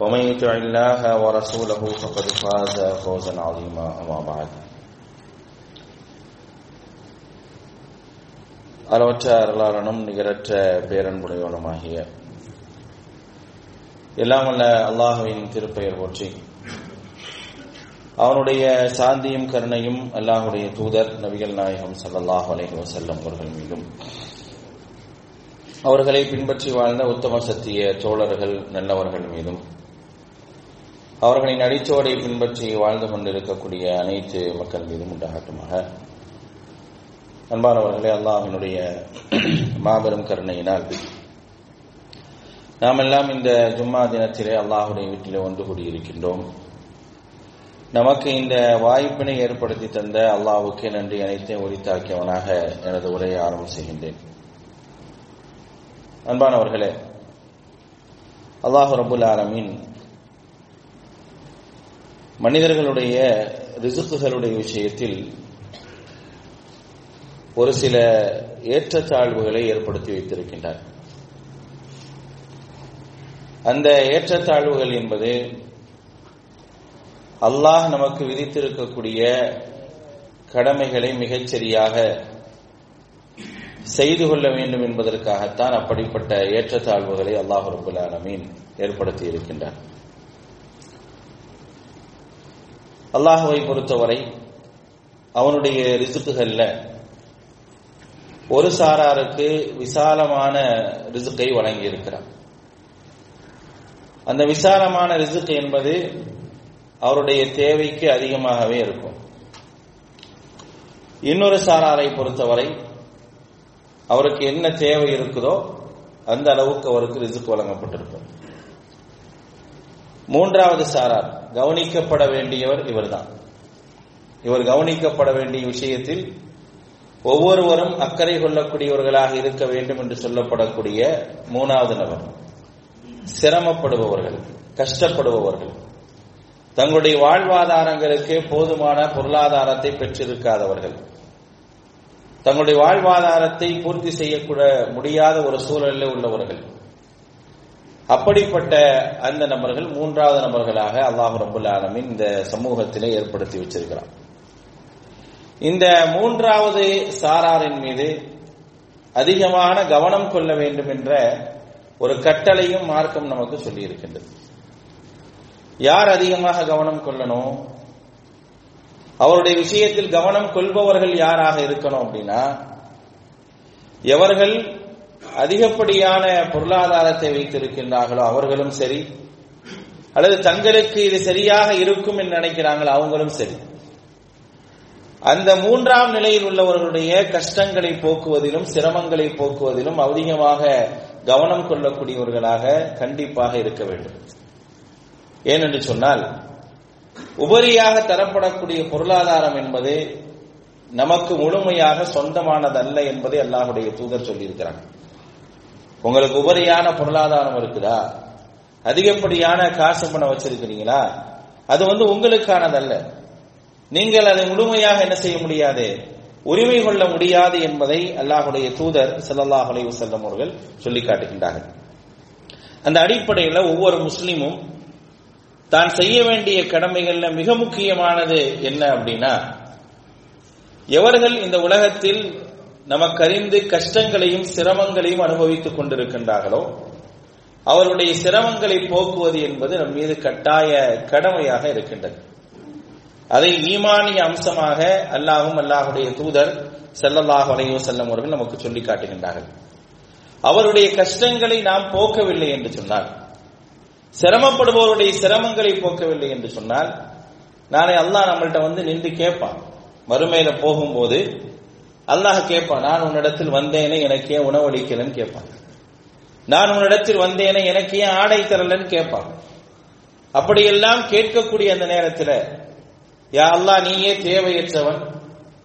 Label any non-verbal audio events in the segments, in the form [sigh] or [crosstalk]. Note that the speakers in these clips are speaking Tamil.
ومن يطع الله ورسوله فقد فاز فوزا عظيما أما بعد அளவற்ற அருளாளனும் நிகரற்ற பேரன்புடையவனுமாகிய எல்லாம் வல்ல அல்லாஹுவின் திருப்பெயர் போற்றி அவனுடைய சாந்தியும் கருணையும் அல்லாஹுடைய தூதர் நபிகள் நாயகம் சல்லாஹ் அலைஹி வசல்லம் அவர்கள் மீதும் அவர்களை பின்பற்றி வாழ்ந்த உத்தம சத்திய தோழர்கள் நல்லவர்கள் மீதும் அவர்களின் அடிச்சோடை பின்பற்றி வாழ்ந்து கொண்டிருக்கக்கூடிய அனைத்து மக்கள் மீதும் உண்டாகட்டுமாக. அன்பானவர்களே அல்லாஹினுடைய [clears throat] மாபெரும் கருணையினால் நாம் எல்லாம் இந்த ஜும்மா தினத்திலே அல்லாஹுடைய வீட்டிலே ஒன்று கூடியிருக்கின்றோம். நமக்கு இந்த வாய்ப்பினை ஏற்படுத்தி தந்த அல்லாவுக்கு நன்றி அனைத்தையும் உரித்தாக்கியவனாக எனது உரையை ஆரம்பம் செய்கின்றேன். அன்பானவர்களே அல்லாஹு ரபுல் ஆலமின் மனிதர்களுடைய ரிசுக்குகளுடைய விஷயத்தில் ஒரு சில ஏற்றத்தாழ்வுகளை ஏற்படுத்தி வைத்திருக்கின்றார். அந்த ஏற்றத்தாழ்வுகள் என்பது அல்லாஹ் நமக்கு விதித்திருக்கக்கூடிய கடமைகளை மிகச்சரியாக செய்து கொள்ள வேண்டும் என்பதற்காகத்தான் அப்படிப்பட்ட ஏற்றத்தாழ்வுகளை அல்லாஹ் ரபுல் ஆலமீன் ஏற்படுத்தி இருக்கின்றார். அல்லாஹுவை பொறுத்தவரை அவனுடைய ரிசுக்குகள்ல ஒரு சாராருக்கு விசாலமான ரிசுக்கை வழங்கியிருக்கிறான். அந்த விசாலமான ரிசுக்கு என்பது அவருடைய தேவைக்கு அதிகமாகவே இருக்கும். இன்னொரு சாராரை பொறுத்தவரை அவருக்கு என்ன தேவை இருக்குதோ அந்த அளவுக்கு அவருக்கு ரிசுக்கு வழங்கப்பட்டிருக்கும். மூன்றாவது சாரார் கவனிக்கப்பட வேண்டியவர் இவர்தான். இவர் கவனிக்கப்பட வேண்டிய விஷயத்தில் ஒவ்வொருவரும் அக்கறை கொள்ளக்கூடியவர்களாக இருக்க வேண்டும் என்று சொல்லப்படக்கூடிய மூணாவது நபர். சிரமப்படுபவர்கள் கஷ்டப்படுபவர்கள். தங்களுடைய வாழ்வாதாரங்களுக்கு போதுமான பொருளாதாரத்தை பெற்றிருக்காதவர்கள். தங்களுடைய வாழ்வாதாரத்தை பூர்த்தி செய்யக்கூட முடியாத ஒரு சூழலில் உள்ளவர்கள். அப்படிப்பட்ட அந்த நபர்கள் மூன்றாவது நபர்களாக அல்லாஹு ரபுல் ஆலமின் இந்த சமூகத்திலே ஏற்படுத்தி வச்சிருக்கிறார் இந்த மூன்றாவது சாராரின் மீது அதிகமான கவனம் கொள்ள வேண்டும் என்ற ஒரு கட்டளையும் மார்க்கம் நமக்கு சொல்லி இருக்கின்றது யார் அதிகமாக கவனம் கொள்ளணும்? அவருடைய விஷயத்தில் கவனம் கொள்பவர்கள் யாராக இருக்கணும் அப்படின்னா எவர்கள் அதிகப்படியான பொருளாதாரத்தை வைத்திருக்கின்றார்களோ அவர்களும் சரி அல்லது தங்களுக்கு இது சரியாக இருக்கும் என்று நினைக்கிறாங்களோ அவங்களும் சரி. அந்த மூன்றாம் நிலையில் உள்ளவர்களுடைய கஷ்டங்களை போக்குவதிலும் சிரமங்களை போக்குவதிலும் அதிகமாக கவனம் கொள்ளக்கூடியவர்களாக கண்டிப்பாக இருக்க வேண்டும். ஏனென்று சொன்னால் உபரியாக தரப்படக்கூடிய பொருளாதாரம் என்பது நமக்கு முழுமையாக சொந்தமானதல்ல என்பதை அல்லாஹுடைய தூதர் சொல்லியிருக்கிறாங்க உங்களுக்கு உபரியான பொருளாதாரம் இருக்குதா? அதிகப்படியான காசு பணம் வச்சிருக்கிறீங்களா? அது வந்து உங்களுக்கானதல்ல. நீங்கள் அதை முழுமையாக என்ன செய்ய முடியாது? உரிமை கொள்ள முடியாது என்பதை அல்லாஹுடைய தூதர் சல்லாஹ் அலைவு செல்லம் அவர்கள் சொல்லி காட்டுகின்றார்கள். அந்த அடிப்படையில் ஒவ்வொரு முஸ்லீமும் தான் செய்ய வேண்டிய கடமைகள்ல மிக முக்கியமானது என்ன அப்படின்னா எவர்கள் இந்த உலகத்தில் நமக்கறிந்து கஷ்டங்களையும் சிரமங்களையும் அனுபவித்துக் கொண்டிருக்கின்றார்களோ அவருடைய சிரமங்களை போக்குவது என்பது நம் மீது கட்டாய கடமையாக இருக்கின்றது. அதை ஈமானிய அம்சமாக அல்லாஹும் அல்லாஹுடைய தூதர் செல்லல்லாஹ் அலையோ செல்லம் அவர்கள் நமக்கு சொல்லி காட்டுகின்றார்கள். அவருடைய கஷ்டங்களை நாம் போக்கவில்லை என்று சொன்னார் சிரமப்படுபவருடைய சிரமங்களை போக்கவில்லை என்று சொன்னால் நாளை அல்லாஹ் நம்மள்கிட்ட வந்து நின்று கேட்பான். மறுமையில போகும்போது அல்லாஹ் கேட்பான் நான் உன்னிடத்தில் வந்தேனே எனக்கு ஏன் உணவளிக்கலன்னு கேட்பான் நான் உன்னிடத்தில் வந்தேனே எனக்கு ஏன் ஆடை தரலன்னு கேட்பான் அப்படியெல்லாம் கேட்கக்கூடிய அந்த நேரத்தில் யா அல்லாஹ் நீயே தேவையற்றவன்.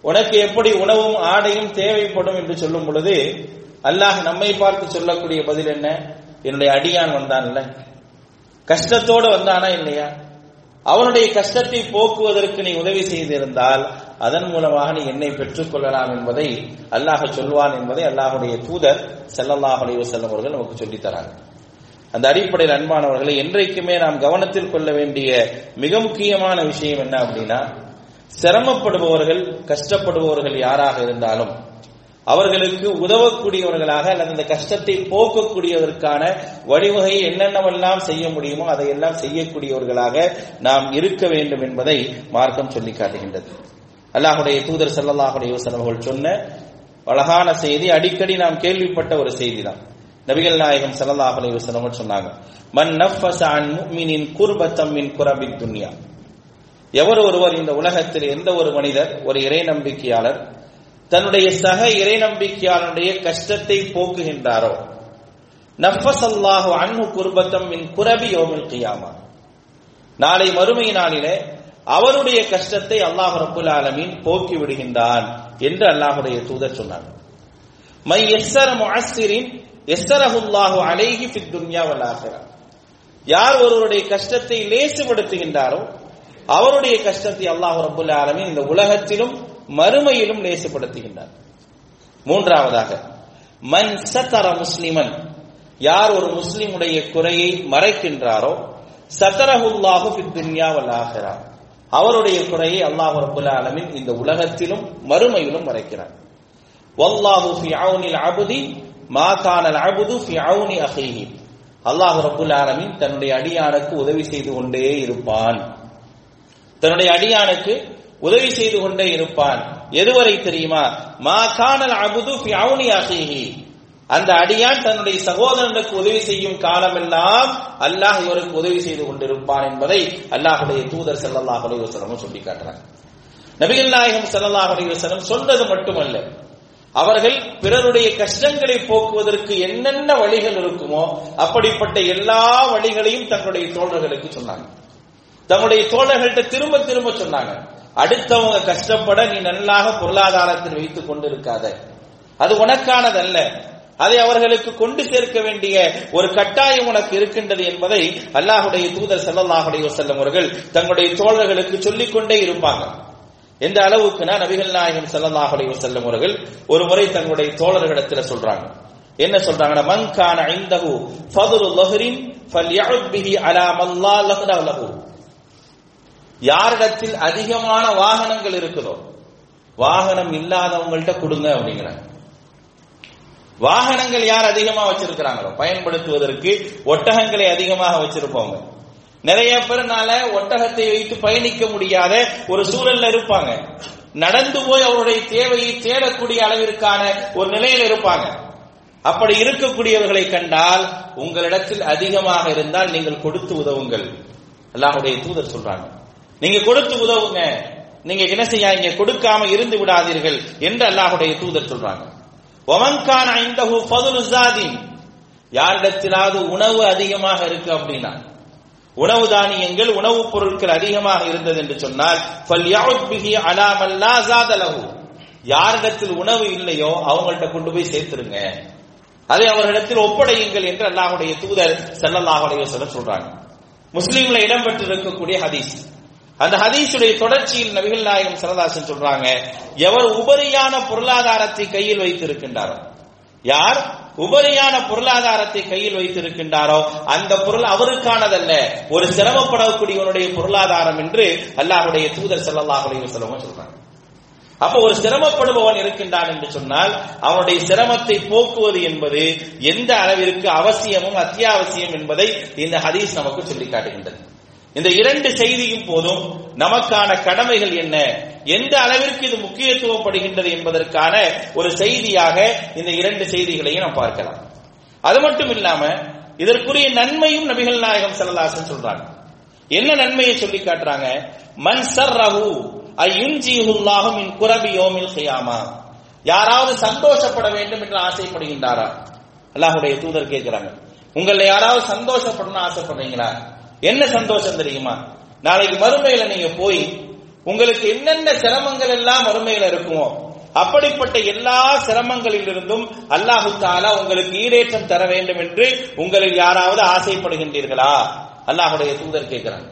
உனக்கு எப்படி உணவும் ஆடையும் தேவைப்படும்? என்று சொல்லும் பொழுது அல்லாஹ் நம்மை பார்த்து சொல்லக்கூடிய பதில் என்ன? என்னுடைய அடியான் வந்தான்ல. கஷ்டத்தோடு வந்தானா இல்லையா? அவனுடைய கஷ்டத்தை போக்குவதற்கு நீ உதவி செய்திருந்தால் அதன் மூலமாக நீ என்னை பெற்றுக் கொள்ளலாம் என்பதை அல்லாஹ் சொல்வான் என்பதை அல்லாஹுடைய தூதர் ஸல்லல்லாஹு அலைஹி அவர்கள் நமக்கு சொல்லித்தராங்க அந்த அடிப்படையில் அன்பானவர்களை என்றைக்குமே நாம் கவனத்தில் கொள்ள வேண்டிய மிக முக்கியமான விஷயம் என்ன அப்படின்னா சிரமப்படுபவர்கள் கஷ்டப்படுபவர்கள் யாராக இருந்தாலும் அவர்களுக்கு உதவக்கூடியவர்களாக அல்லது இந்த கஷ்டத்தை போக்கக்கூடியதற்கான வழிவகை என்னென்னவெல்லாம் செய்ய முடியுமோ அதையெல்லாம் செய்யக்கூடியவர்களாக நாம் இருக்க வேண்டும் என்பதை மார்க்கம் சொல்லி காட்டுகின்றது. அல்லாஹுடைய தூதர் ஸல்லல்லாஹு அலைஹி அவர்கள் சொன்ன அழகான செய்தி அடிக்கடி நாம் கேள்விப்பட்ட ஒரு செய்தி தான் நபிகள் நாயகம் சல்லாஹ் அலைஹி சொன்னாங்க மன் நஃபஸ அன் குர்பத்தம் மின் குரபின் துன்யா. எவர் ஒருவர் இந்த உலகத்தில் எந்த ஒரு மனிதர் ஒரு இறை நம்பிக்கையாளர் தன்னுடைய சக இறை நம்பிக்கையாளனுடைய கஷ்டத்தை போக்குகின்றாரோ? நஃபஸ் அன்பு குருபத்தம் குர்பத்தம் மின் குரபி யோமில் கியாமா. நாளை மறுமை நாளிலே அவருடைய கஷ்டத்தை அல்லாஹ் ரபுல் ஆலமீன் போக்கி விடுகின்றான் என்று அல்லாஹுடைய தூதர் சொன்னார். மை எஸ்ஸர முஅஸ்ஸிரின் எஸ்ஸரஹுல்லாஹு அலைஹி ஃபித் துன்யா வல் யார் ஒருவருடைய கஷ்டத்தை லேசுபடுத்துகின்றாரோ அவருடைய கஷ்டத்தை அல்லாஹ் ரபுல் ஆலமீன் இந்த உலகத்திலும் மறுமையிலும் லேசுபடுத்துகின்றார் மூன்றாவதாக மன் சத்தர முஸ்லிமன் யார் ஒரு முஸ்லிமுடைய குறையை மறைக்கின்றாரோ சத்தரஹுல்லாஹு ஃபித் ஆகிறார் அவருடைய குறையை அல்லாஹ் ரப்புல் ஆலமின் இந்த உலகத்திலும் மறுமையிலும் மறைக்கிறார். வல்லாஹு ஃபி அவுனில் அபுதி மா கானல் அபுது ஃபி அவுனி அஹீஹி அல்லாஹ் ரபுல் ஆலமின் தன்னுடைய அடியானுக்கு உதவி செய்து கொண்டே இருப்பான். தன்னுடைய அடியானுக்கு உதவி செய்து கொண்டே இருப்பான். எதுவரை தெரியுமா? மா கானல் அபுது ஃபி அந்த அடியான் தன்னுடைய சகோதரனுக்கு உதவி செய்யும் காலமெல்லாம் அல்லாஹ் இவருக்கு உதவி செய்து கொண்டிருப்பான் என்பதை அல்லாஹுடைய தூதர் ஸல்லல்லாஹு அலைஹி சொல்லி காட்டுறாங்க நபிகள் நாயகம் ஸல்லல்லாஹு அலைஹி சொன்னது மட்டுமல்ல அவர்கள் பிறருடைய கஷ்டங்களை போக்குவதற்கு என்னென்ன வழிகள் இருக்குமோ அப்படிப்பட்ட எல்லா வழிகளையும் தங்களுடைய தோழர்களுக்கு சொன்னாங்க. தங்களுடைய தோழர்கள்ட்ட திரும்ப திரும்ப சொன்னாங்க. அடுத்தவங்க கஷ்டப்பட நீ நல்லாக பொருளாதாரத்தில் வைத்துக் கொண்டிருக்காத. அது உனக்கானதல்ல. அதை அவர்களுக்கு கொண்டு சேர்க்க வேண்டிய ஒரு கட்டாயம் உனக்கு இருக்கின்றது என்பதை அல்லாஹுடைய தூதர் செல்லல்லாஹுடைய செல்லும் அவர்கள் தங்களுடைய தோழர்களுக்கு சொல்லிக் கொண்டே இருப்பாங்க. எந்த அளவுக்குனா நபிகள் நாயகம் செல்லல்லாஹுடைய செல்லும் அவர்கள் ஒரு முறை தங்களுடைய தோழர்களிடத்துல சொல்றாங்க. என்ன சொல்றாங்கன்னா மன் கான இந்தஹு ஃபதுலு லஹ்ரின் ஃபல்யஉத் பிஹி அலா மல்லா லஹ்ரா லஹு. யாரிடத்தில் அதிகமான வாகனங்கள் இருக்குதோ வாகனம் இல்லாதவங்கள்ட்ட கொடுங்க அப்படிங்கிறாங்க. வாகனங்கள் யார் அதிகமா வச்சிருக்கிறாங்களோ பயன்படுத்துவதற்கு ஒட்டகங்களை அதிகமாக வச்சிருப்பாங்க நிறைய பேர்னால ஒட்டகத்தை வைத்து பயணிக்க முடியாத ஒரு சூழல்ல இருப்பாங்க. நடந்து போய் அவருடைய தேவையை தேடக்கூடிய அளவிற்கான ஒரு நிலையில் இருப்பாங்க. அப்படி இருக்கக்கூடியவர்களை கண்டால் உங்களிடத்தில் அதிகமாக இருந்தால் நீங்கள் கொடுத்து உதவுங்கள். அல்லாஹுடைய தூதர் சொல்றாங்க. நீங்க கொடுத்து உதவுங்க. நீங்க என்ன செய்யாங்க கொடுக்காம இருந்து விடாதீர்கள் என்று அல்லாஹுடைய தூதர் சொல்றாங்க. ஒமன்கான இந்தஹு ஃபதுலு ஜாதின். யாரிடத்திலாவது உணவு அதிகமாக இருக்கு அப்படின்னா உணவு தானியங்கள் உணவுப் பொருட்கள் அதிகமாக இருந்தது என்று சொன்னால் யாரிடத்தில் உணவு இல்லையோ அவங்கள்ட்ட கொண்டு போய் சேர்த்துருங்க. அதை அவர்களிடத்தில் ஒப்படையுங்கள் என்று அல்லாஹுடைய தூதர் செல்லல்லாஹுடைய சொல்ல சொல்றாங்க. முஸ்லீம்ல இடம்பெற்று இருக்கக்கூடிய ஹதீஸ். அந்த ஹதீசுடைய தொடர்ச்சியில் நபிகள் நாயகம் சரதாசன் சொல்றாங்க எவர் உபரியான பொருளாதாரத்தை கையில் வைத்திருக்கின்றாரோ யார் உபரியான பொருளாதாரத்தை கையில் வைத்திருக்கின்றாரோ அந்த பொருள் அவருக்கானதல்ல ஒரு சிரமப்படக்கூடியவனுடைய பொருளாதாரம் என்று அல்லாஹுடைய தூதர் ஸல்லல்லாஹு அலைஹி சொல்றாங்க. அப்ப ஒரு சிரமப்படுபவன் இருக்கின்றான் என்று சொன்னால் அவனுடைய சிரமத்தை போக்குவது என்பது எந்த அளவிற்கு அவசியமும் அத்தியாவசியம் என்பதை இந்த ஹதீஸ் நமக்கு சொல்லி காட்டுகின்றது இந்த இரண்டு செய்தியும் போதும் நமக்கான கடமைகள் என்ன? எந்த அளவிற்கு இது முக்கியத்துவப்படுகின்றது என்பதற்கான ஒரு செய்தியாக இந்த இரண்டு செய்திகளையும் நாம் பார்க்கலாம். அது மட்டும் இல்லாம இதற்குரிய நன்மையும் நபிகள் நாயகம் செல்லலாசன் சொல்றாங்க. என்ன நன்மையை சொல்லி காட்டுறாங்க? மன் சர்ரஹு ஐயுன்ஜிஹுல்லாஹு இன் குரபி யோமில் செய்யாமா யாராவது சந்தோஷப்பட வேண்டும் என்று ஆசைப்படுகின்றாரா? அல்லாஹுடைய தூதர் கேட்கிறாங்க. உங்களை யாராவது சந்தோஷப்படணும் ஆசைப்படுறீங்களா? என்ன சந்தோஷம் தெரியுமா? நாளைக்கு மறுமையில நீங்க போய் உங்களுக்கு என்னென்ன சிரமங்கள் எல்லாம் மறுமையில இருக்குமோ அப்படிப்பட்ட எல்லா சிரமங்களிலிருந்தும் அல்லாஹு தாலா உங்களுக்கு ஈடேற்றம் தர வேண்டும் என்று உங்களில் யாராவது ஆசைப்படுகின்றீர்களா? அல்லாஹுடைய தூதர் கேட்கிறாங்க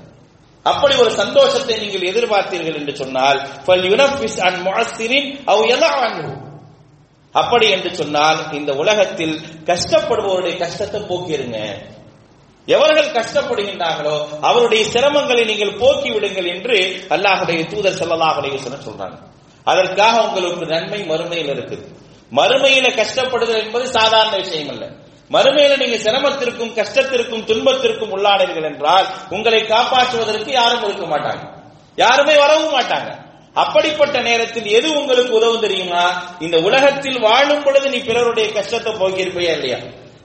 அப்படி ஒரு சந்தோஷத்தை நீங்கள் எதிர்பார்த்தீர்கள் என்று சொன்னால் அப்படி என்று சொன்னால் இந்த உலகத்தில் கஷ்டப்படுபவருடைய கஷ்டத்தை போக்கிருங்க. எவர்கள் கஷ்டப்படுகின்றார்களோ அவருடைய சிரமங்களை நீங்கள் போக்கி விடுங்கள் என்று அல்லாஹுடைய தூதர் செல்லலாக சொல்றாங்க. அதற்காக உங்களுக்கு நன்மை மறுமையில் இருக்குது மறுமையில கஷ்டப்படுதல் என்பது சாதாரண விஷயம் அல்ல. மறுமையில நீங்க சிரமத்திற்கும் கஷ்டத்திற்கும் துன்பத்திற்கும் உள்ளானீர்கள் என்றால் உங்களை காப்பாற்றுவதற்கு யாரும் இருக்க மாட்டாங்க. யாருமே வரவும் மாட்டாங்க. அப்படிப்பட்ட நேரத்தில் எது உங்களுக்கு உதவும் தெரியுமா? இந்த உலகத்தில் வாழும் பொழுது நீ பிறருடைய கஷ்டத்தை போக்கியிருப்பையா இல்லையா?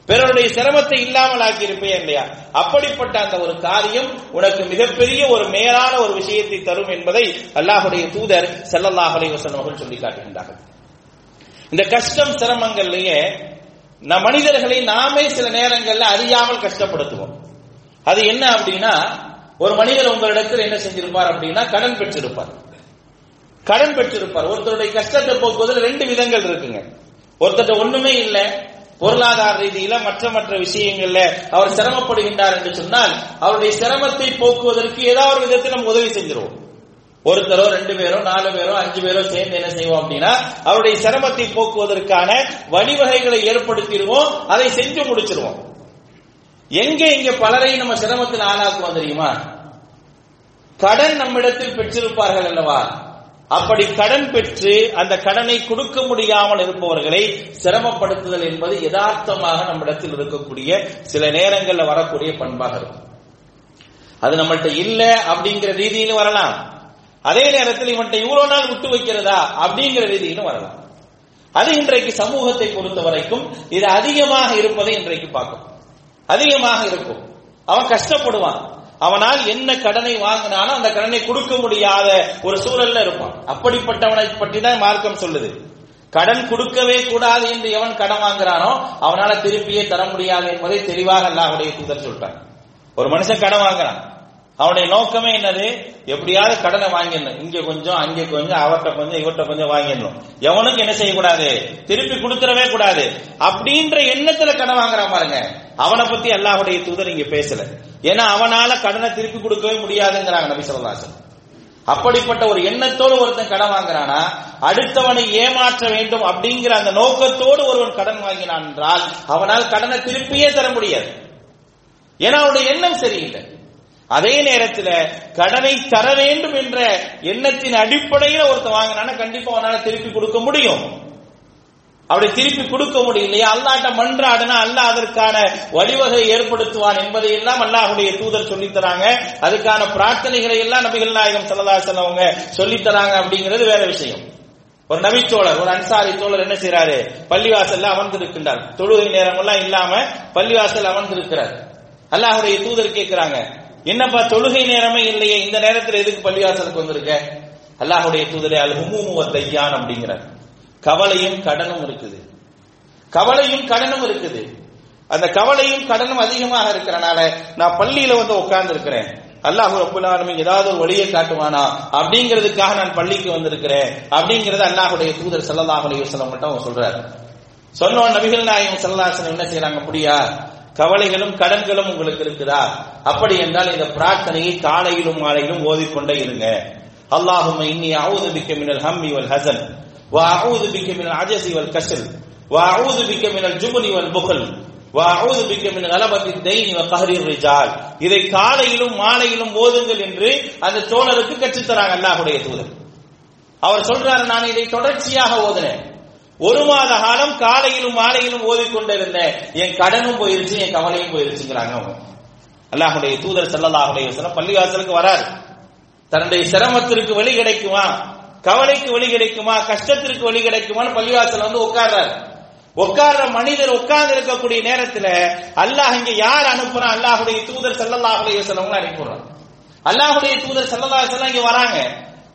பிறருடைய சிரமத்தை இல்லாமல் ஆக்கி இருப்பேன் இல்லையா? அப்படிப்பட்ட அந்த ஒரு காரியம் உனக்கு மிகப்பெரிய ஒரு மேலான ஒரு விஷயத்தை தரும் என்பதை அல்லாஹுடைய தூதர் ஸல்லல்லாஹு அலைஹி அவர்கள் சொல்லி காட்டுகின்றார்கள். இந்த கஷ்டம் சிரமங்கள்லயே நம் மனிதர்களை நாமே சில நேரங்கள்ல அறியாமல் கஷ்டப்படுத்துவோம். அது என்ன அப்படின்னா ஒரு மனிதர் உங்களிடத்தில் என்ன செஞ்சிருப்பார் அப்படின்னா கடன் பெற்றிருப்பார். கடன் பெற்றிருப்பார். ஒருத்தருடைய கஷ்டத்தை போக்குவதில் ரெண்டு விதங்கள் இருக்குங்க. ஒருத்தர் ஒண்ணுமே இல்லை பொருளாதார ரீதியில மற்ற மற்ற விஷயங்கள்ல அவர் சிரமப்படுகின்றார் என்று சொன்னால் அவருடைய சிரமத்தை போக்குவதற்கு ஏதாவது ஒரு விதத்தில் நம்ம உதவி செஞ்சிருவோம். ஒருத்தரோ ரெண்டு பேரோ நாலு பேரோ அஞ்சு பேரோ சேர்ந்து என்ன செய்வோம் அப்படின்னா அவருடைய சிரமத்தை போக்குவதற்கான வழிவகைகளை ஏற்படுத்திடுவோம் அதை செஞ்சு முடிச்சிருவோம். எங்க இங்க பலரையும் நம்ம சிரமத்தில் ஆளாக்குவோம் தெரியுமா? கடன் நம்மிடத்தில் பெற்றிருப்பார்கள் அல்லவா? அப்படி கடன் பெற்று அந்த கடனை கொடுக்க முடியாமல் இருப்பவர்களை சிரமப்படுத்துதல் என்பது யதார்த்தமாக நம்மிடத்தில் இருக்கக்கூடிய சில நேரங்கள்ல வரக்கூடிய பண்பாக இருக்கும். அது நம்மள்கிட்ட இல்ல அப்படிங்கிற ரீதியிலும் வரலாம். அதே நேரத்தில் இவன்கிட்ட இவ்வளவு நாள் விட்டு வைக்கிறதா அப்படிங்கிற ரீதியிலும் வரலாம். அது இன்றைக்கு சமூகத்தை பொறுத்த வரைக்கும் இது அதிகமாக இருப்பதை இன்றைக்கு பார்க்கும் அதிகமாக இருக்கும். அவன் கஷ்டப்படுவான். அவனால் என்ன கடனை வாங்கினாலும் அந்த கடனை கொடுக்க முடியாத ஒரு சூழல்ல இருப்பான். அப்படிப்பட்டவனை பற்றி தான் மார்க்கம் சொல்லுது. கடன் கொடுக்கவே கூடாது என்று எவன் கடன் வாங்குறானோ அவனால திருப்பியே தர முடியாது என்பதை தெளிவாக அல்லாஹுடைய தூதர் சொல்லிட்டான் ஒரு மனுஷன் கடன் வாங்குறான். அவனுடைய நோக்கமே என்னது? எப்படியாவது கடனை வாங்கிடணும். இங்க கொஞ்சம் அங்கே கொஞ்சம் அவர்கிட்ட கொஞ்சம் இவர்கிட்ட கொஞ்சம் வாங்கிடணும். எவனுக்கு என்ன செய்யக்கூடாது? திருப்பி கொடுத்துடவே கூடாது. அப்படின்ற எண்ணத்துல கடன் வாங்குறான் பாருங்க. அவனை பத்தி அல்லாஹுடைய தூதர் இங்க பேசல. ஏன்னா அவனால கடனை திருப்பி கொடுக்கவே முடியாதுங்கிறாங்க நபி சொல்லாசன் அப்படிப்பட்ட ஒரு எண்ணத்தோடு ஒருத்தன் கடன் வாங்குறானா? அடுத்தவனை ஏமாற்ற வேண்டும் அப்படிங்கிற அந்த நோக்கத்தோடு ஒருவன் கடன் வாங்கினான் என்றால் அவனால் கடனை திருப்பியே தர முடியாது. ஏன்னா அவனுடைய எண்ணம் சரியில்லை. அதே நேரத்தில் கடனை தர வேண்டும் என்ற எண்ணத்தின் அடிப்படையில் ஒருத்தன் வாங்கினானா கண்டிப்பா அவனால திருப்பி கொடுக்க முடியும். அப்படி திருப்பி கொடுக்க முடியலையா. அல்லாட்ட மன்றாடனா அல்லாஹ் அதற்கான வழிவகை ஏற்படுத்துவான் என்பதை எல்லாம் அல்லாஹுடைய தூதர் சொல்லித்தராங்க. அதுக்கான பிரார்த்தனைகளை எல்லாம் நபிகள் நாயகம் சல்லா செல்லவங்க சொல்லித் தராங்க அப்படிங்கிறது வேற விஷயம். ஒரு நபிச்சோழர் ஒரு அன்சாரி தோழர் என்ன செய்யறாரு பள்ளிவாசல்ல அமர்ந்திருக்கின்றார். தொழுகை நேரம் எல்லாம் இல்லாம பள்ளிவாசல் அமர்ந்திருக்கிறார். அல்லாஹுடைய தூதர் கேட்கிறாங்க என்னப்பா தொழுகை நேரமே இல்லையே இந்த நேரத்தில் எதுக்கு பள்ளிவாசலுக்கு வந்திருக்க? அல்லாஹுடைய தூதரே அல் ஹுமூமுவ தையான் அப்படிங்கிறார். கவலையும் கடனும் இருக்குது. கவலையும் கடனும் இருக்குது. அந்த கவலையும் கடனும் அதிகமாக இருக்கிறனால நான் பள்ளியில வந்து உட்கார்ந்து இருக்கிறேன் அல்லாஹ் ரப்புல் ஏதாவது ஒரு வழியை காட்டுவானா? அப்படிங்கிறதுக்காக நான் பள்ளிக்கு வந்திருக்கிறேன். அப்படிங்கறத அல்லாஹுடைய தூதர் ஸல்லல்லாஹு அலைஹி மட்டும் அவங்க சொல்றாரு. சொன்னோம் நபிகள் நாயகம் ஸல்லல்லாஹு என்ன செய்யறாங்க அப்படியா? கவலைகளும் கடன்களும் உங்களுக்கு இருக்குதா? அப்படி என்றால் இந்த பிரார்த்தனையை காலையிலும் மாலையிலும் ஓதிக்கொண்டே இருங்க. அல்லாஹும்ம இன்னி அவுதபிக்க மின்னல் ஹம்மி வல் ஹசன். وأعوذ بك من العجز والكسل وأعوذ بك من الجبن والبخل وأعوذ بك من غلبة الدين وقهر الرجال இதை காலையிலும் மாலையிலும் ஓதுங்கள் என்று அந்த தோழருக்கு கற்றுத்தராங்க அல்லாஹுடைய தூதர் அவர் சொல்றாரு நான் இதை தொடர்ச்சியாக ஓதுனேன் ஒரு மாத காலம் காலையிலும் மாலையிலும் ஓதிக்கொண்டிருந்தேன் என் கடனும் போயிருச்சு என் கவலையும் போயிருச்சுங்கிறாங்க அவங்க அல்லாஹுடைய தூதர் ஸல்லல்லாஹு அலைஹி வஸல்லம் பள்ளிவாசலுக்கு வராரு தன்னுடைய சிரமத்திற்கு வழி கிடைக்குமா கவலைக்கு வழி கிடைக்குமா? கஷ்டத்திற்கு வழி கிடைக்குமான்னு பள்ளிவாசல் வந்து உட்கார்றாரு. உட்கார்ற மனிதர் உட்கார்ந்து இருக்கக்கூடிய நேரத்துல அல்லாஹ் இங்க யார் அனுப்புறான் அல்லாஹுடைய தூதர் செல்லல்லாஹுடைய அலைஹி அனுப்புறான் அல்லாஹுடைய தூதர் செல்லல்லா அலைஹி இங்க வராங்க.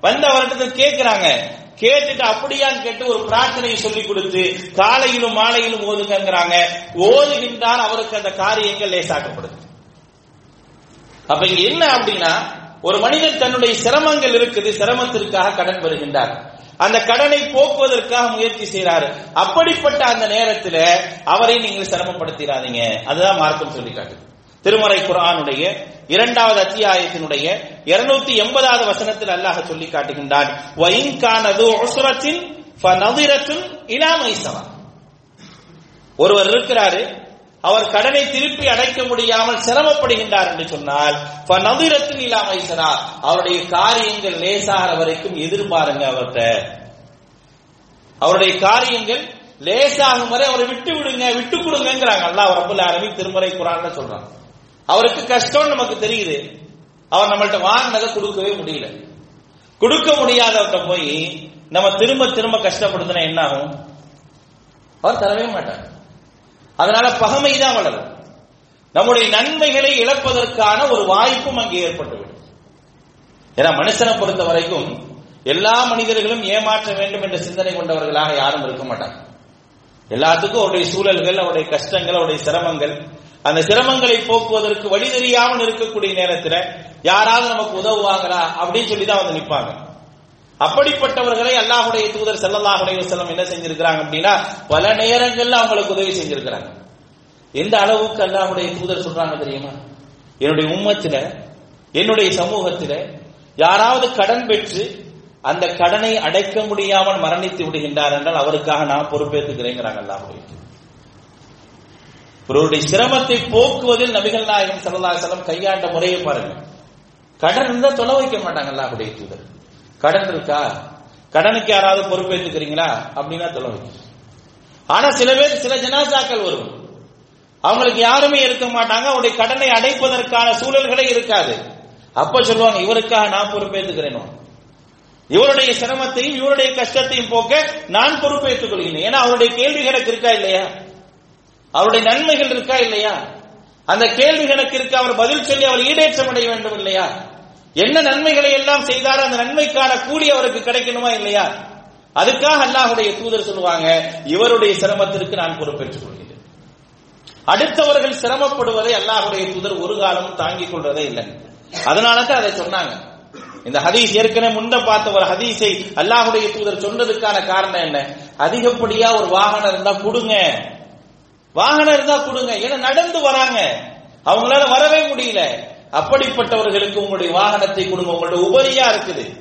வந்த வருடத்தில் கேட்கிறாங்க கேட்டுட்டு அப்படியான்னு கேட்டு ஒரு பிரார்த்தனையை சொல்லி கொடுத்து காலையிலும் மாலையிலும் ஓதுங்கிறாங்க ஓதுகின்றார் அவருக்கு அந்த காரியங்கள் லேசாக்கப்படுது. அப்ப இங்க என்ன அப்படின்னா ஒரு மனிதன் தன்னுடைய சிரமங்கள் இருக்குது சிரமத்திற்காக கடன் வருகின்றார் அந்த கடனை போக்குவதற்காக முயற்சி செய்கிறாரு. அப்படிப்பட்ட அந்த நேரத்தில் அவரை நீங்கள் சிரமப்படுத்திடாதீங்க. அதுதான் மார்க்கம் சொல்லி காட்டுது திருமறை குரானுடைய இரண்டாவது அத்தியாயத்தினுடைய இருநூத்தி எண்பதாவது வசனத்தில் அல்லாஹ் சொல்லி காட்டுகின்றான் ஒருவர் இருக்கிறாரு அவர் கடனை திருப்பி அடைக்க முடியாமல் சிரமப்படுகின்றார் என்று சொன்னால் ஃபநதிரத்துன் இலா அவருடைய காரியங்கள் லேசாகிற வரைக்கும் எதிர்பாருங்க அவர்கிட்ட அவருடைய காரியங்கள் லேசாகும் வரை அவரை விட்டு விடுங்க விட்டு கொடுங்கிறாங்க அவர் ரப்பல் ஆலமீன் திருமறை குரான் சொல்றாங்க அவருக்கு கஷ்டம் நமக்கு தெரியுது. அவர் நம்மள்ட்ட வாங்கினதை கொடுக்கவே முடியல. கொடுக்க முடியாதவர்கிட்ட போய் நம்ம திரும்ப திரும்ப கஷ்டப்படுத்தினா என்ன ஆகும் அவர் தரவே மாட்டார். அதனால பகமை தான் வளரும். நம்முடைய நன்மைகளை இழப்பதற்கான ஒரு வாய்ப்பும் அங்கே ஏற்பட்டுவிடும். ஏன்னா மனுஷனை பொறுத்த வரைக்கும் எல்லா மனிதர்களும் ஏமாற்ற வேண்டும் என்ற சிந்தனை கொண்டவர்களாக யாரும் இருக்க மாட்டாங்க. எல்லாத்துக்கும் அவருடைய சூழல்கள் அவருடைய கஷ்டங்கள் அவருடைய சிரமங்கள் அந்த சிரமங்களை போக்குவதற்கு வழி தெரியாமல் இருக்கக்கூடிய நேரத்தில் யாராவது நமக்கு உதவுவாங்களா அப்படின்னு சொல்லி தான் வந்து நிற்பாங்க அப்படிப்பட்டவர்களை அல்லாஹுடைய தூதர் செல்லல்லாஹுடைய செல்லம் என்ன செஞ்சிருக்கிறாங்க அப்படின்னா பல நேரங்கள்ல அவங்களுக்கு உதவி செஞ்சிருக்கிறாங்க. எந்த அளவுக்கு அல்லாஹுடைய தூதர் சொல்றாங்க தெரியுமா? என்னுடைய உம்மத்தில என்னுடைய சமூகத்தில யாராவது கடன் பெற்று அந்த கடனை அடைக்க முடியாமல் மரணித்து விடுகின்றார் என்றால் அவருக்காக நான் பொறுப்பேற்றுக்கிறேங்கிறாங்க அல்லாஹுடைய ஒருவருடைய சிரமத்தை போக்குவதில் நபிகள் நாயகம் சல்லா செல்லம் கையாண்ட முறையை பாருங்க. கடன் இருந்தால் தொலை வைக்க மாட்டாங்க அல்லாஹுடைய தூதர். கடன் இருக்கா? கடனுக்கு யாராவது பொறுப்பேற்றுக்கிறீங்களா அப்படின்னா தொலை ஆனா சில பேர் சில ஜனாசாக்கள் வரும். அவங்களுக்கு யாருமே இருக்க மாட்டாங்க. அவருடைய கடனை அடைப்பதற்கான சூழல்களே இருக்காது. அப்ப சொல்லுவாங்க இவருக்காக நான் பொறுப்பேற்றுக்கிறேன் இவருடைய சிரமத்தையும் இவருடைய கஷ்டத்தையும் போக்க நான் பொறுப்பேற்றுக் கொள்கிறேன் ஏன்னா அவருடைய கேள்வி கணக்கு இருக்கா இல்லையா? அவருடைய நன்மைகள் இருக்கா இல்லையா? அந்த கேள்வி கணக்கு அவர் பதில் சொல்லி அவர் ஈடேற்றம் அடைய வேண்டும் இல்லையா? என்ன நன்மைகளை எல்லாம் செய்தார் அந்த நன்மைக்கான கூலி அவருக்கு கிடைக்கணுமா இல்லையா? அதுக்காக அல்லாஹுடைய தூதர் சொல்லுவாங்க இவருடைய சிரமத்திற்கு நான் பொறுப்பேற்றுக் கொள்கிறேன். அடுத்தவர்கள் சிரமப்படுவதை அல்லாஹுடைய தூதர் ஒரு காலமும் தாங்கிக் கொள்றதே இல்லை. அதனால தான் அதை சொன்னாங்க. இந்த ஹதீஸ் ஏற்கனவே முன்ன பார்த்த ஒரு ஹதீஸை அல்லாஹுடைய தூதர் சொன்னதுக்கான காரணம் என்ன? அதிகப்படியா ஒரு வாகனம் இருந்தா கொடுங்க. வாகனம் இருந்தா கொடுங்க. ஏன்னா நடந்து வராங்க. அவங்களால வரவே முடியல. அப்படிப்பட்டவர்களுக்கு உங்களுடைய வாகனத்தை கொடுங்க உங்களுடைய உபரியா இருக்குது.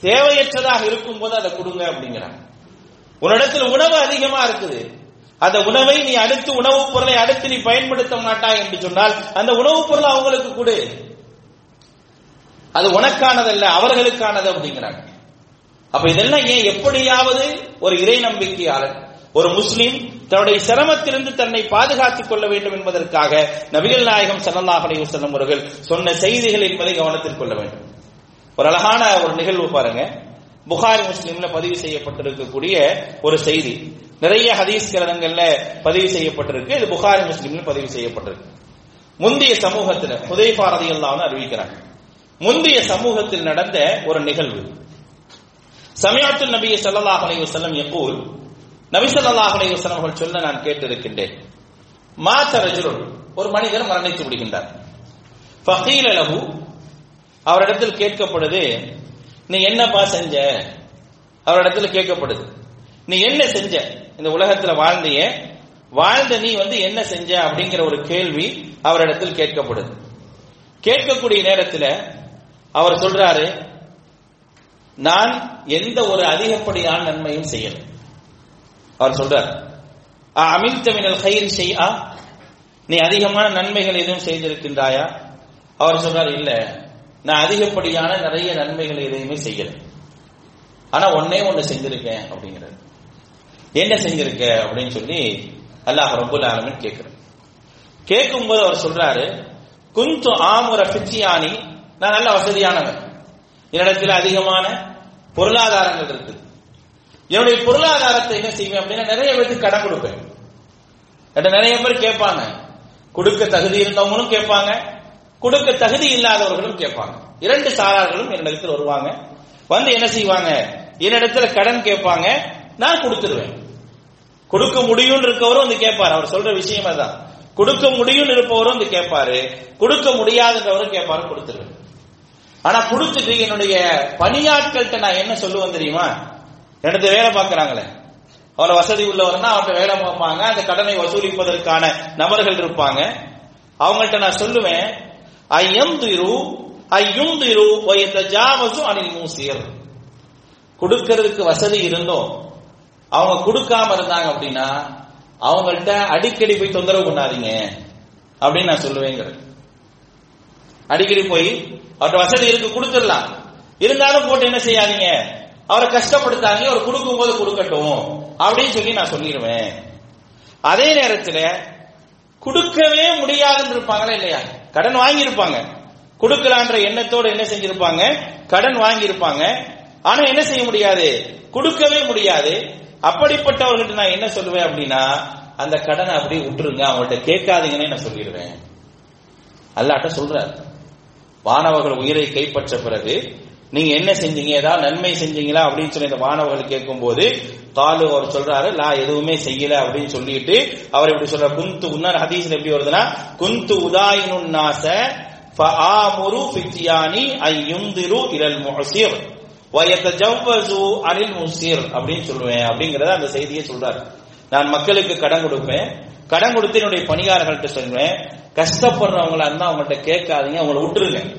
தேவையற்றதாக இருக்கும் போது அதை கொடுங்க அப்படிங்கிறாங்க. உன்னிடத்தில் உணவு அதிகமா இருக்குது. அந்த உணவை நீ அடுத்து உணவுப் பொருளை அடுத்து நீ பயன்படுத்த மாட்டாய் என்று சொன்னால் அந்த உணவுப் பொருளை அவங்களுக்கு கொடு. அது உனக்கானதல்ல அவர்களுக்கானது அப்படிங்கிறாங்க. அப்ப இதெல்லாம் ஏன் எப்படியாவது ஒரு இறை நம்பிக்கையாளர் ஒரு முஸ்லீம் தன்னுடைய சிரமத்திலிருந்து தன்னை பாதுகாத்துக் கொள்ள வேண்டும் என்பதற்காக நபிகள் நாயகம் சல்லல்லாஹ் அலைஹி அவர்கள் சொன்ன செய்திகள் என்பதை கவனத்தில் கொள்ள வேண்டும். ஒரு அழகான ஒரு நிகழ்வு பாருங்க. புகாரி முஸ்லீம்ல பதிவு செய்யப்பட்டிருக்கக்கூடிய ஒரு செய்தி. நிறைய ஹதீஸ் கிரகங்கள்ல பதிவு செய்யப்பட்டிருக்கு. இது புகாரி முஸ்லீம்ல பதிவு செய்யப்பட்டிருக்கு. முந்தைய சமூகத்தில் ஹுதைஃபா ரலியல்லாஹு அறிவிக்கிறாங்க. முந்தைய சமூகத்தில் நடந்த ஒரு நிகழ்வு. சமயத்தில் நபியை ஸல்லல்லாஹு அலைஹி எப்போது யகூல் நபி அவர்கள் சொல்ல நான் கேட்டிருக்கின்றேன். மாத்த ஒரு மனிதர் மரணித்து விடுகின்றார். ஃபகீல லஹு அவரிடத்தில் கேட்கப்படுது நீ என்னப்பா செஞ்ச? அவரிடத்தில் கேட்கப்படுது நீ என்ன செஞ்ச? இந்த உலகத்துல வாழ்ந்திய வாழ்ந்த நீ வந்து என்ன செஞ்ச? அப்படிங்கிற ஒரு கேள்வி அவரிடத்தில் கேட்கப்படுது. கேட்கக்கூடிய நேரத்தில் அவர் சொல்றாரு நான் எந்த ஒரு அதிகப்படியான நன்மையும் செய்யலை. அவர் சொல்றார் அமில்த மினல் கயிறு செய்யா நீ அதிகமான நன்மைகள் எதுவும் செய்திருக்கின்றாயா? அவர் சொல்றார் இல்ல. நான் அதிகப்படியான நிறைய நன்மைகள் எதையுமே செய்யல. ஆனா ஒன்னே ஒண்ணு செஞ்சிருக்கேன் அப்படிங்கிறது என்ன செஞ்சிருக்க? அப்படின்னு சொல்லி அல்லாஹ் ரபுல் ஆலமின் கேட்கிறேன் கேட்கும்போது அவர் சொல்றாரு குந்து ஆமுர பிச்சியானி நான் நல்ல வசதியானவன். என்னிடத்தில் அதிகமான பொருளாதாரங்கள் இருக்குது என்னுடைய பொருளாதாரத்தை என்ன செய்வேன் அப்படின்னா நிறைய பேருக்கு கடன் கொடுப்பேன். என்கிட்ட நிறைய பேர் கேட்பாங்க. கொடுக்க தகுதி இருந்தவங்களும் கேட்பாங்க. கொடுக்க தகுதி இல்லாதவர்களும் கேட்பாங்க. இரண்டு சாரார்களும் என்னிடத்தில் வருவாங்க. வந்து என்ன செய்வாங்க? என்னிடத்துல கடன் கேட்பாங்க. நான் கொடுத்துருவேன். கொடுக்க முடியும்னு இருக்கவரும் வந்து கேட்பாரு. அவர் சொல்ற விஷயம் அதான் கொடுக்க முடியும்னு இருப்பவரும் வந்து கேட்பாரு. கொடுக்க முடியாதுன்றவரும் கேட்பாரு கொடுத்துருவேன். ஆனா கொடுத்துட்டு என்னுடைய பணியாட்கள்கிட்ட நான் என்ன சொல்லுவேன் தெரியுமா? எனக்கு வேலை பார்க்கறாங்களே. அவ்வளவு வசதி உள்ளவர்னா அவர்கிட்ட வேலை பார்ப்பாங்க அந்த கடனை வசூலிப்பதற்கான நபர்கள் இருப்பாங்க. அவங்கள்ட்ட நான் சொல்லுவேன் ஐயம் திரு ஐயும் திரு ஜாவசு அனில் மூசியர். கொடுக்கறதுக்கு வசதி இருந்தோம் அவங்க கொடுக்காம இருந்தாங்க அப்படின்னா அவங்கள்ட்ட அடிக்கடி போய் தொந்தரவு பண்ணாதீங்க அப்படின்னு நான் சொல்லுவேங்கிறது அடிக்கடி போய் அவர்கிட்ட வசதி இருக்கு கொடுத்துடலாம். இருந்தாலும் போட்டு என்ன செய்யாதீங்க? அவரை கஷ்டப்படுத்தாங்க அவர் கொடுக்கும் போது கொடுக்கட்டும் அப்படின்னு சொல்லி நான் சொல்லிடுவேன். அதே நேரத்தில் கொடுக்கவே முடியாதுன்னு இருப்பாங்களா இல்லையா? கடன் வாங்கியிருப்பாங்க. கொடுக்கலான்ற எண்ணத்தோடு என்ன செஞ்சிருப்பாங்க? கடன் வாங்கியிருப்பாங்க. ஆனா என்ன செய்ய முடியாது? கொடுக்கவே முடியாது. அப்படிப்பட்டவர்கிட்ட நான் என்ன சொல்லுவேன் அப்படின்னா அந்த கடனை அப்படியே விட்டுருங்க அவங்கள்ட்ட கேட்காதீங்கன்னு நான் சொல்லிடுவேன். அல்லாட்ட சொல்றாரு. வானவர்கள் உயிரை கைப்பற்ற பிறகு நீங்க என்ன செஞ்சீங்க? ஏதாவது நன்மை செஞ்சீங்களா? அப்படின்னு சொல்லி இந்த மாணவர்கள் கேட்கும் போது காலு அவர் சொல்றாரு லா எதுவுமே செய்யல அப்படின்னு சொல்லிட்டு அவர் இப்படி சொல்ற குந்து உன்னார் ஹதீஸ்ல எப்படி வருதுன்னா குந்து உதாயினுன் நாச ஆமுரு ஃபித்யானி ஐயுந்திரு இலல் முஹசிர் வயத்தஜவ்வசு அனில் முசிர் அப்படின்னு சொல்லுவேன் அப்படிங்கறத அந்த செய்தியை சொல்றாரு. நான் மக்களுக்கு கடன் கொடுப்பேன். கடன் கொடுத்து என்னுடைய பணியாளர்கள்ட்ட சொல்லுவேன். கஷ்டப்படுறவங்களா இருந்தா அவங்கள்ட்ட கேட்காதீங்க. அவங்கள விட்டுருங்க.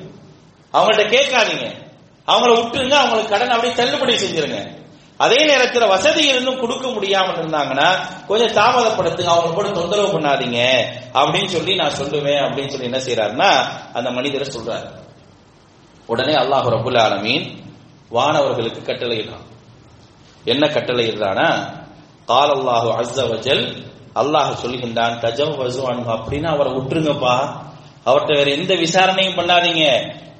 அவங்கள்ட்ட கேட்காதீங்க. அவங்கள விட்டுருங்க அவங்களுக்கு கடன் அப்படியே தள்ளுபடி செஞ்சிருங்க. அதே நேரத்தில் வசதி இருந்தும் கொடுக்க முடியாமல் இருந்தாங்கன்னா கொஞ்சம் தாமதப்படுத்துங்க அவங்க கூட தொந்தரவு பண்ணாதீங்க அப்படின்னு சொல்லி நான் சொல்லுவேன் அப்படின்னு சொல்லி என்ன செய்யறாருன்னா அந்த மனிதரை சொல்றாரு. உடனே அல்லாஹ் ரபுல் ஆலமீன் வானவர்களுக்கு கட்டளையிடுறான் என்ன கட்டளையிடுறானா கால் அல்லாஹு அஸ்ஸவஜல் அல்லாஹ் சொல்கின்றான் தஜவ் வசுவான் அப்படின்னு அவரை விட்டுருங்கப்பா. அவர்கிட்ட வேற எந்த விசாரணையும் பண்ணாதீங்க.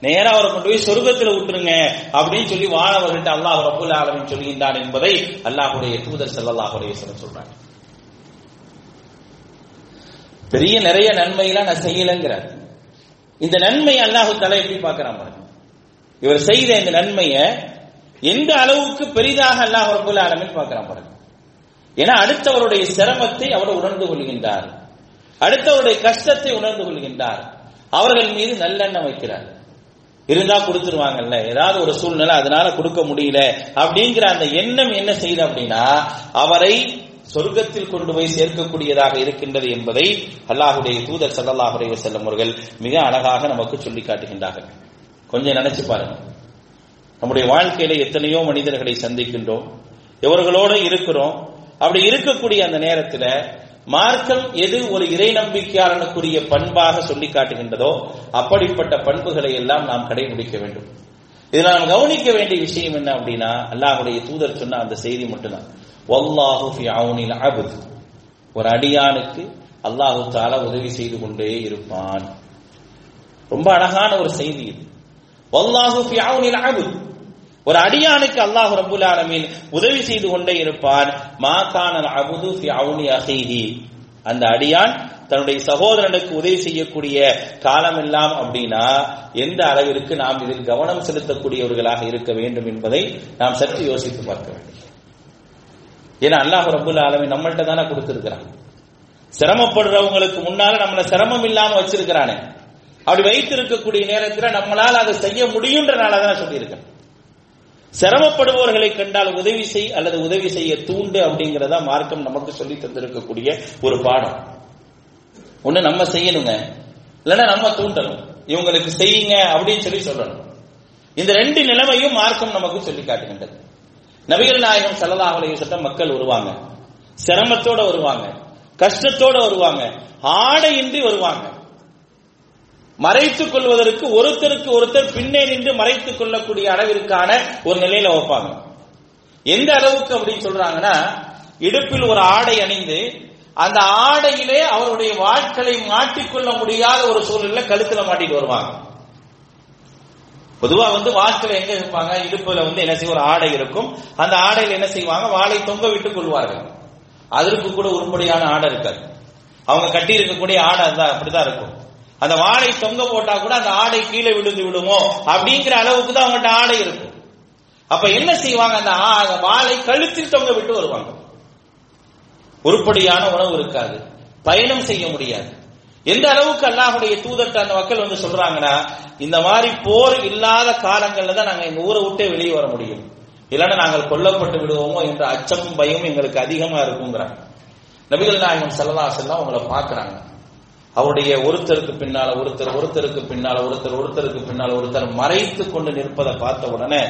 நேரா அவரை கொண்டு போய் சொர்க்கத்துல விட்டுருங்க அப்படின்னு சொல்லி வானவர்கள்ட்ட அல்லாஹ் ரபுல் ஆலமின் சொல்கின்றான் என்பதை அல்லாஹுடைய தூதர் செல்லல்லாஹுடைய அலைஹி சொல்றாங்க பெரிய நிறைய நன்மையெல்லாம் நான் செய்யலங்கிறார். இந்த நன்மை அல்லாஹு தலை எப்படி பார்க்கறான் பாருங்க. இவர் செய்த இந்த நன்மையை எந்த அளவுக்கு பெரிதாக அல்லாஹ் ரபுல் ஆலமின் பார்க்கறான் பாருங்க. ஏன்னா அடுத்தவருடைய சிரமத்தை அவர் உணர்ந்து கொள்கின்றார். அடுத்தவருடைய கஷ்டத்தை உணர்ந்து கொள்கின்றார். அவர்கள் மீது நல்லெண்ணம் வைக்கிறார். இருந்தா கொடுத்துருவாங்கல்ல? ஏதாவது ஒரு சூழ்நிலை அதனால கொடுக்க முடியல. அப்படிங்கிற அந்த எண்ணம் என்ன செய்யுது அப்படின்னா அவரை சொர்க்கத்தில் கொண்டு போய் சேர்க்கக்கூடியதாக இருக்கின்றது என்பதை அல்லாஹுடைய தூதர் சல்லாஹ் அலைஹி செல்லும் அவர்கள் மிக அழகாக நமக்கு சொல்லி காட்டுகின்றார்கள். கொஞ்சம் நினைச்சு பாருங்க. நம்முடைய வாழ்க்கையில எத்தனையோ மனிதர்களை சந்திக்கின்றோம். எவர்களோடு இருக்கிறோம். அப்படி இருக்கக்கூடிய அந்த நேரத்தில் மார்க்கம் எது ஒரு இறை நம்பிக்கையாளனுக்குரிய பண்பாக சொல்லி காட்டுகின்றதோ அப்படிப்பட்ட பண்புகளை எல்லாம் நாம் கடைபிடிக்க வேண்டும். இது நாம் கவனிக்க வேண்டிய விஷயம் என்ன அப்படின்னா அல்லாஹுடைய தூதர் சொன்ன அந்த செய்தி மட்டும்தான். வல்லாஹு அவுனில் அபுத். ஒரு அடியானுக்கு அல்லாஹு தாலா உதவி செய்து கொண்டே இருப்பான். ரொம்ப அழகான ஒரு செய்தி இது. வல்லாஹு அவுனில் அபுத். ஒரு அடியானுக்கு அல்லாஹ் ரபுல் ஆலமின் உதவி செய்து கொண்டே இருப்பான் மா அபுது ஃபி அவுனி அந்த அடியான் தன்னுடைய சகோதரனுக்கு உதவி செய்யக்கூடிய காலம் எல்லாம் அப்படின்னா எந்த அளவிற்கு நாம் இதில் கவனம் செலுத்தக்கூடியவர்களாக இருக்க வேண்டும் என்பதை நாம் சற்று யோசித்து பார்க்க வேண்டும். ஏன்னா அல்லாஹ் ரபுல் ஆலமீன் நம்மள்கிட்ட தானே கொடுத்திருக்கிறான். சிரமப்படுறவங்களுக்கு முன்னால நம்மளை சிரமம் இல்லாம வச்சிருக்கிறானே. அப்படி வைத்திருக்கக்கூடிய நேரத்தில் நம்மளால் அதை செய்ய முடியுன்றனால தான் சொல்லியிருக்கேன். சிரமப்படுபவர்களை கண்டால் உதவி செய் அல்லது உதவி செய்ய தூண்டு அப்படிங்கிறதா மார்க்கம் நமக்கு சொல்லி தந்திருக்கக்கூடிய ஒரு பாடம். ஒண்ணு நம்ம செய்யணுங்க. இல்லைன்னா நம்ம தூண்டணும். இவங்களுக்கு செய்யுங்க அப்படின்னு சொல்லி சொல்லணும். இந்த ரெண்டு நிலைமையும் மார்க்கம் நமக்கு சொல்லி காட்டுகின்றது. நபிகள் நாயகம் சல்லல்லாஹு சட்டம் மக்கள் வருவாங்க. சிரமத்தோட வருவாங்க. கஷ்டத்தோட வருவாங்க. ஆடையின்றி வருவாங்க. மறைத்துக் கொள்வதற்கு ஒருத்தருக்கு ஒருத்தர் பின்னே நின்று மறைத்துக் கொள்ளக்கூடிய அளவிற்கான ஒரு நிலையில வைப்பாங்க. எந்த அளவுக்கு அப்படின்னு சொல்றாங்கன்னா இடுப்பில் ஒரு ஆடை அணிந்து அந்த ஆடையிலே அவருடைய வாழ்க்களை மாட்டிக்கொள்ள முடியாத ஒரு சூழ்நிலை கழுத்துல மாட்டிட்டு வருவாங்க. பொதுவா வந்து வாட்கள் எங்க இருப்பாங்க இடுப்புல வந்து என்ன செய்ய ஒரு ஆடை இருக்கும். அந்த ஆடையில் என்ன செய்வாங்க? வாளை தொங்க விட்டுக் கொள்வார்கள். அதற்கு கூட உருப்படியான ஆடை இருக்காது. அவங்க கட்டி இருக்கக்கூடிய ஆடை தான் அப்படிதான் இருக்கும். அந்த வாழை தொங்க போட்டா கூட அந்த ஆடை கீழே விழுந்து விடுமோ? அப்படிங்கிற அளவுக்கு தான் அவங்கள்ட்ட ஆடை இருக்கும். அப்ப என்ன செய்வாங்க? அந்த வாழை கழுத்தில் தொங்க விட்டு வருவாங்க. உருப்படியான உணவு இருக்காது. பயணம் செய்ய முடியாது. எந்த அளவுக்கு அல்லாஹுடைய தூதர்கிட்ட அந்த மக்கள் வந்து சொல்றாங்கன்னா இந்த மாதிரி போர் இல்லாத காலங்கள்ல தான் நாங்க எங்க ஊரை விட்டே வெளியே வர முடியும். இல்லைன்னா நாங்கள் கொல்லப்பட்டு விடுவோமோ என்ற அச்சமும் பயமும் எங்களுக்கு அதிகமா இருக்குங்கிறாங்க நபிகள் நாயகம் செல்லா செல்லாம் உங்களை பாக்குறாங்க அவருடைய ஒருத்தருக்கு பின்னால ஒருத்தர் ஒருத்தருக்கு பின்னால ஒருத்தர் ஒருத்தருக்கு பின்னால் ஒருத்தர் மறைத்து கொண்டு நிற்பதை பார்த்த உடனே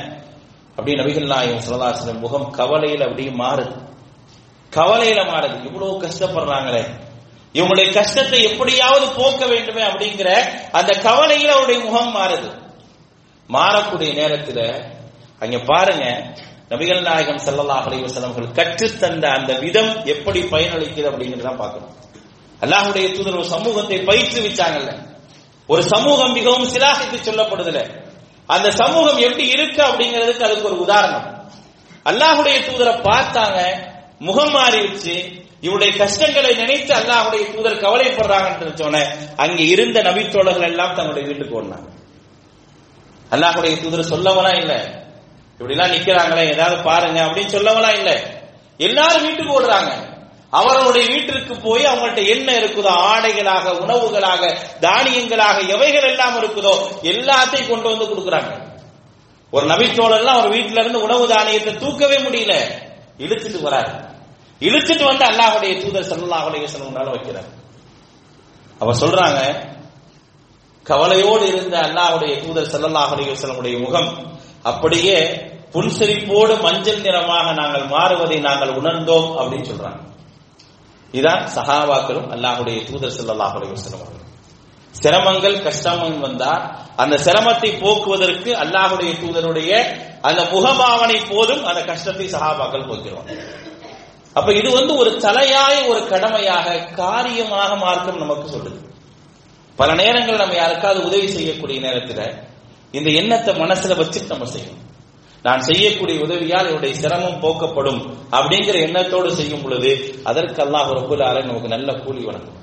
அப்படியே நபிகள் நாயகம் செல்லதாசன் முகம் கவலையில் அப்படியே மாறுது. கவலையில மாறுது. இவ்வளவு கஷ்டப்படுறாங்களே. இவங்களுடைய கஷ்டத்தை எப்படியாவது போக்க வேண்டுமே அப்படிங்கிற அந்த கவலையில அவருடைய முகம் மாறுது. மாறக்கூடிய நேரத்தில் அங்க பாருங்க நபிகள் நாயகம் செல்லல்லா அலைவசலம்கள் கற்றுத்தந்த அந்த விதம் எப்படி பயனளிக்குது அப்படிங்கிறத பார்க்கணும். அல்லாஹுடைய தூதர் ஒரு சமூகத்தை பயிற்றுவிச்சாங்கல்ல ஒரு சமூகம் மிகவும் சிலாகித்து சொல்லப்படுதுல. அந்த சமூகம் எப்படி இருக்கு அப்படிங்கிறதுக்கு அதுக்கு ஒரு உதாரணம். அல்லாஹுடைய தூதரை பார்த்தாங்க முகம் மாறிடுச்சு. இவருடைய கஷ்டங்களை நினைத்து அல்லாஹுடைய தூதர் கவலைப்படுறாங்கன்னு சொன்ன அங்க இருந்த நபித்தோழர்கள் எல்லாம் தன்னுடைய வீட்டுக்கு ஓடினாங்க. அல்லாஹுடைய தூதர் சொல்லவனா இல்ல. இப்படி எல்லாம் நிக்கிறாங்களே ஏதாவது பாருங்க அப்படின்னு சொல்லவனா இல்ல. எல்லாரும் வீட்டுக்கு ஓடுறாங்க. அவர்களுடைய வீட்டிற்கு போய் அவங்கள்ட்ட என்ன இருக்குதோ ஆடைகளாக உணவுகளாக தானியங்களாக எவைகள் எல்லாம் இருக்குதோ எல்லாத்தையும் கொண்டு வந்து கொடுக்குறாங்க. ஒரு நபித்தோழர்லாம் ஒரு வீட்டில இருந்து உணவு தானியத்தை தூக்கவே முடியல. இழுத்துட்டு வராரு. இழுத்துட்டு வந்து அல்லாஹுடைய தூதர் சல்லாஹுடைய அலைவசனம் வைக்கிறார். அவ சொல்றாங்க கவலையோடு இருந்த அல்லாஹுடைய தூதர் சல்லல்லாஹ் அலைவசனுடைய முகம் அப்படியே புன்சிரிப்போடு மஞ்சள் நிறமாக நாங்கள் மாறுவதை நாங்கள் உணர்ந்தோம் அப்படின்னு சொல்றாங்க. இதான் சஹாபாக்களும் அல்லாஹுடைய தூதர் சல்லாஹ் அலைவசனம் அவர்கள். சிரமங்கள் கஷ்டம் வந்தா அந்த சிரமத்தை போக்குவதற்கு அல்லாஹுடைய தூதருடைய அந்த முகபாவனை போதும் அந்த கஷ்டத்தை சகாபாக்கள் போக்கிடுவாங்க. அப்ப இது வந்து ஒரு தலையாய ஒரு கடமையாக காரியமாக மார்க்கம் நமக்கு சொல்லுது. பல நேரங்கள் நம்ம யாருக்காவது உதவி செய்யக்கூடிய நேரத்தில் இந்த எண்ணத்தை மனசுல வச்சுட்டு நம்ம செய்யணும். நான் செய்யக்கூடிய உதவியால் என்னுடைய சிரமம் போக்கப்படும் அப்படிங்கிற எண்ணத்தோடு செய்யும் பொழுது அதற்கு அல்லாஹ் ரபுல் ஆலன் நமக்கு நல்ல கூலி வழங்கும்.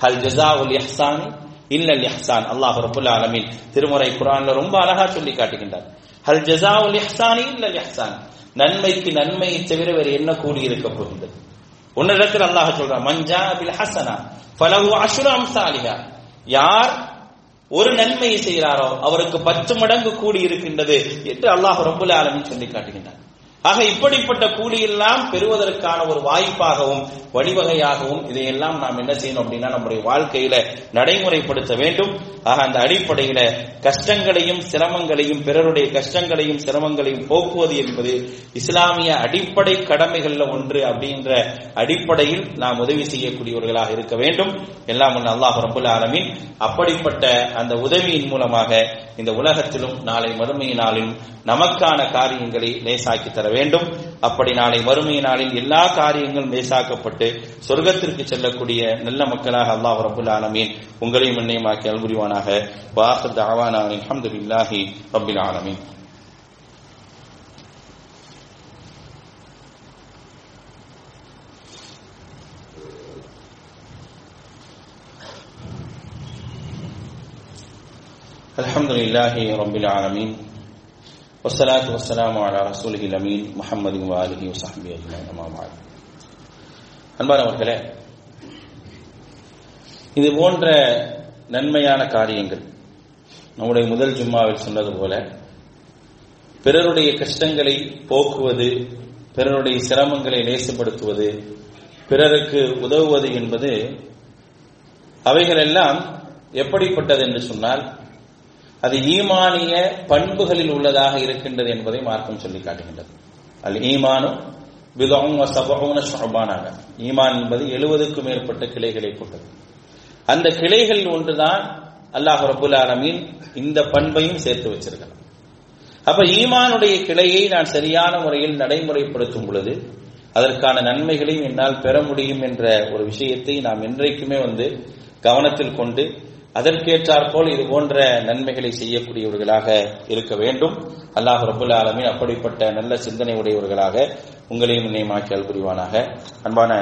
ஹல் ஜசா உல் இஹ்சான் இல்லல் இஹ்சான். அல்லாஹ் ரபுல் ஆலமின் திருமுறை குரான்ல ரொம்ப அழகா சொல்லி காட்டுகின்றார். ஹல் ஜசா உல் இஹ்சான் இல்லல் இஹ்சான். நன்மைக்கு நன்மையை தவிர வேறு என்ன கூலி இருக்க போகின்றது? உன்னிடத்தில் அல்லாஹ் சொல்றான் மஞ்சா பில் ஹசனா பலவு அசுர அம்சாலிகா யார் ஒரு நன்மையை செய்கிறாரோ அவருக்கு பத்து மடங்கு கூடி இருக்கின்றது என்று அல்லாஹ் ரொம்ப ஆலமின் சொல்லி காட்டுகின்றார் ஆக இப்படிப்பட்ட கூலியெல்லாம் பெறுவதற்கான ஒரு வாய்ப்பாகவும் வழிவகையாகவும் இதையெல்லாம் நாம் என்ன செய்யணும் அப்படின்னா நம்முடைய வாழ்க்கையில நடைமுறைப்படுத்த வேண்டும். ஆக அந்த அடிப்படையில கஷ்டங்களையும் சிரமங்களையும் பிறருடைய கஷ்டங்களையும் சிரமங்களையும் போக்குவது என்பது இஸ்லாமிய அடிப்படை கடமைகள்ல ஒன்று அப்படின்ற அடிப்படையில் நாம் உதவி செய்யக்கூடியவர்களாக இருக்க வேண்டும். எல்லாம் ஒன்று அல்லாஹ் ரபுல் ஆலமின் அப்படிப்பட்ட அந்த உதவியின் மூலமாக இந்த உலகத்திலும் நாளை மறுமை நாளிலும் நமக்கான காரியங்களை லேசாக்கி தர வேண்டும் அப்படி நாளை மறுமை நாளில் எல்லா காரியங்களும் லேசாக்கப்பட்டு சொர்க்கத்திற்கு செல்லக்கூடிய நல்ல மக்களாக அல்லாஹ் ரபுல் ஆலமீன் உங்களையும் என்னையுமாக்கி அல்புரிவானாக வாசர் தாவானா அல்ஹம்துலில்லாஹி ரபில் ஆலமீன் الحمد لله رب العالمين والصلاة والسلام على رسوله الأمين محمد وآله وصحبه أجمعين أما بعد அன்பானவர்களே இது போன்ற நன்மையான காரியங்கள் நம்முடைய முதல் ஜும்மாவில் சொன்னது போல பிறருடைய கஷ்டங்களை போக்குவது பிறருடைய சிரமங்களை லேசுபடுத்துவது பிறருக்கு உதவுவது என்பது அவைகளெல்லாம் எப்படிப்பட்டது என்று சொன்னால் அது ஈமானிய பண்புகளில் உள்ளதாக இருக்கின்றது என்பதை மார்க்கம் சொல்லி காட்டுகின்றது. அல் ஈமானும் விதம் சபகோன ஷொபானாக ஈமான் என்பது எழுபதுக்கும் மேற்பட்ட கிளைகளை கொண்டது. அந்த கிளைகளில் ஒன்றுதான் அல்லாஹ் ரபுல் ஆலமீன் இந்த பண்பையும் சேர்த்து வச்சிருக்கலாம் அப்ப ஈமானுடைய கிளையை நான் சரியான முறையில் நடைமுறைப்படுத்தும் பொழுது அதற்கான நன்மைகளையும் என்னால் பெற முடியும் என்ற ஒரு விஷயத்தை நாம் என்றைக்குமே வந்து கவனத்தில் கொண்டு அதற்கேற்றாற்போல் இது போன்ற நன்மைகளை செய்யக்கூடியவர்களாக இருக்க வேண்டும். அல்லாஹ் ரபுல் ஆலமின் அப்படிப்பட்ட நல்ல சிந்தனை உடையவர்களாக உங்களையும் நியமாக்கி அல்புரிவானாக அன்பான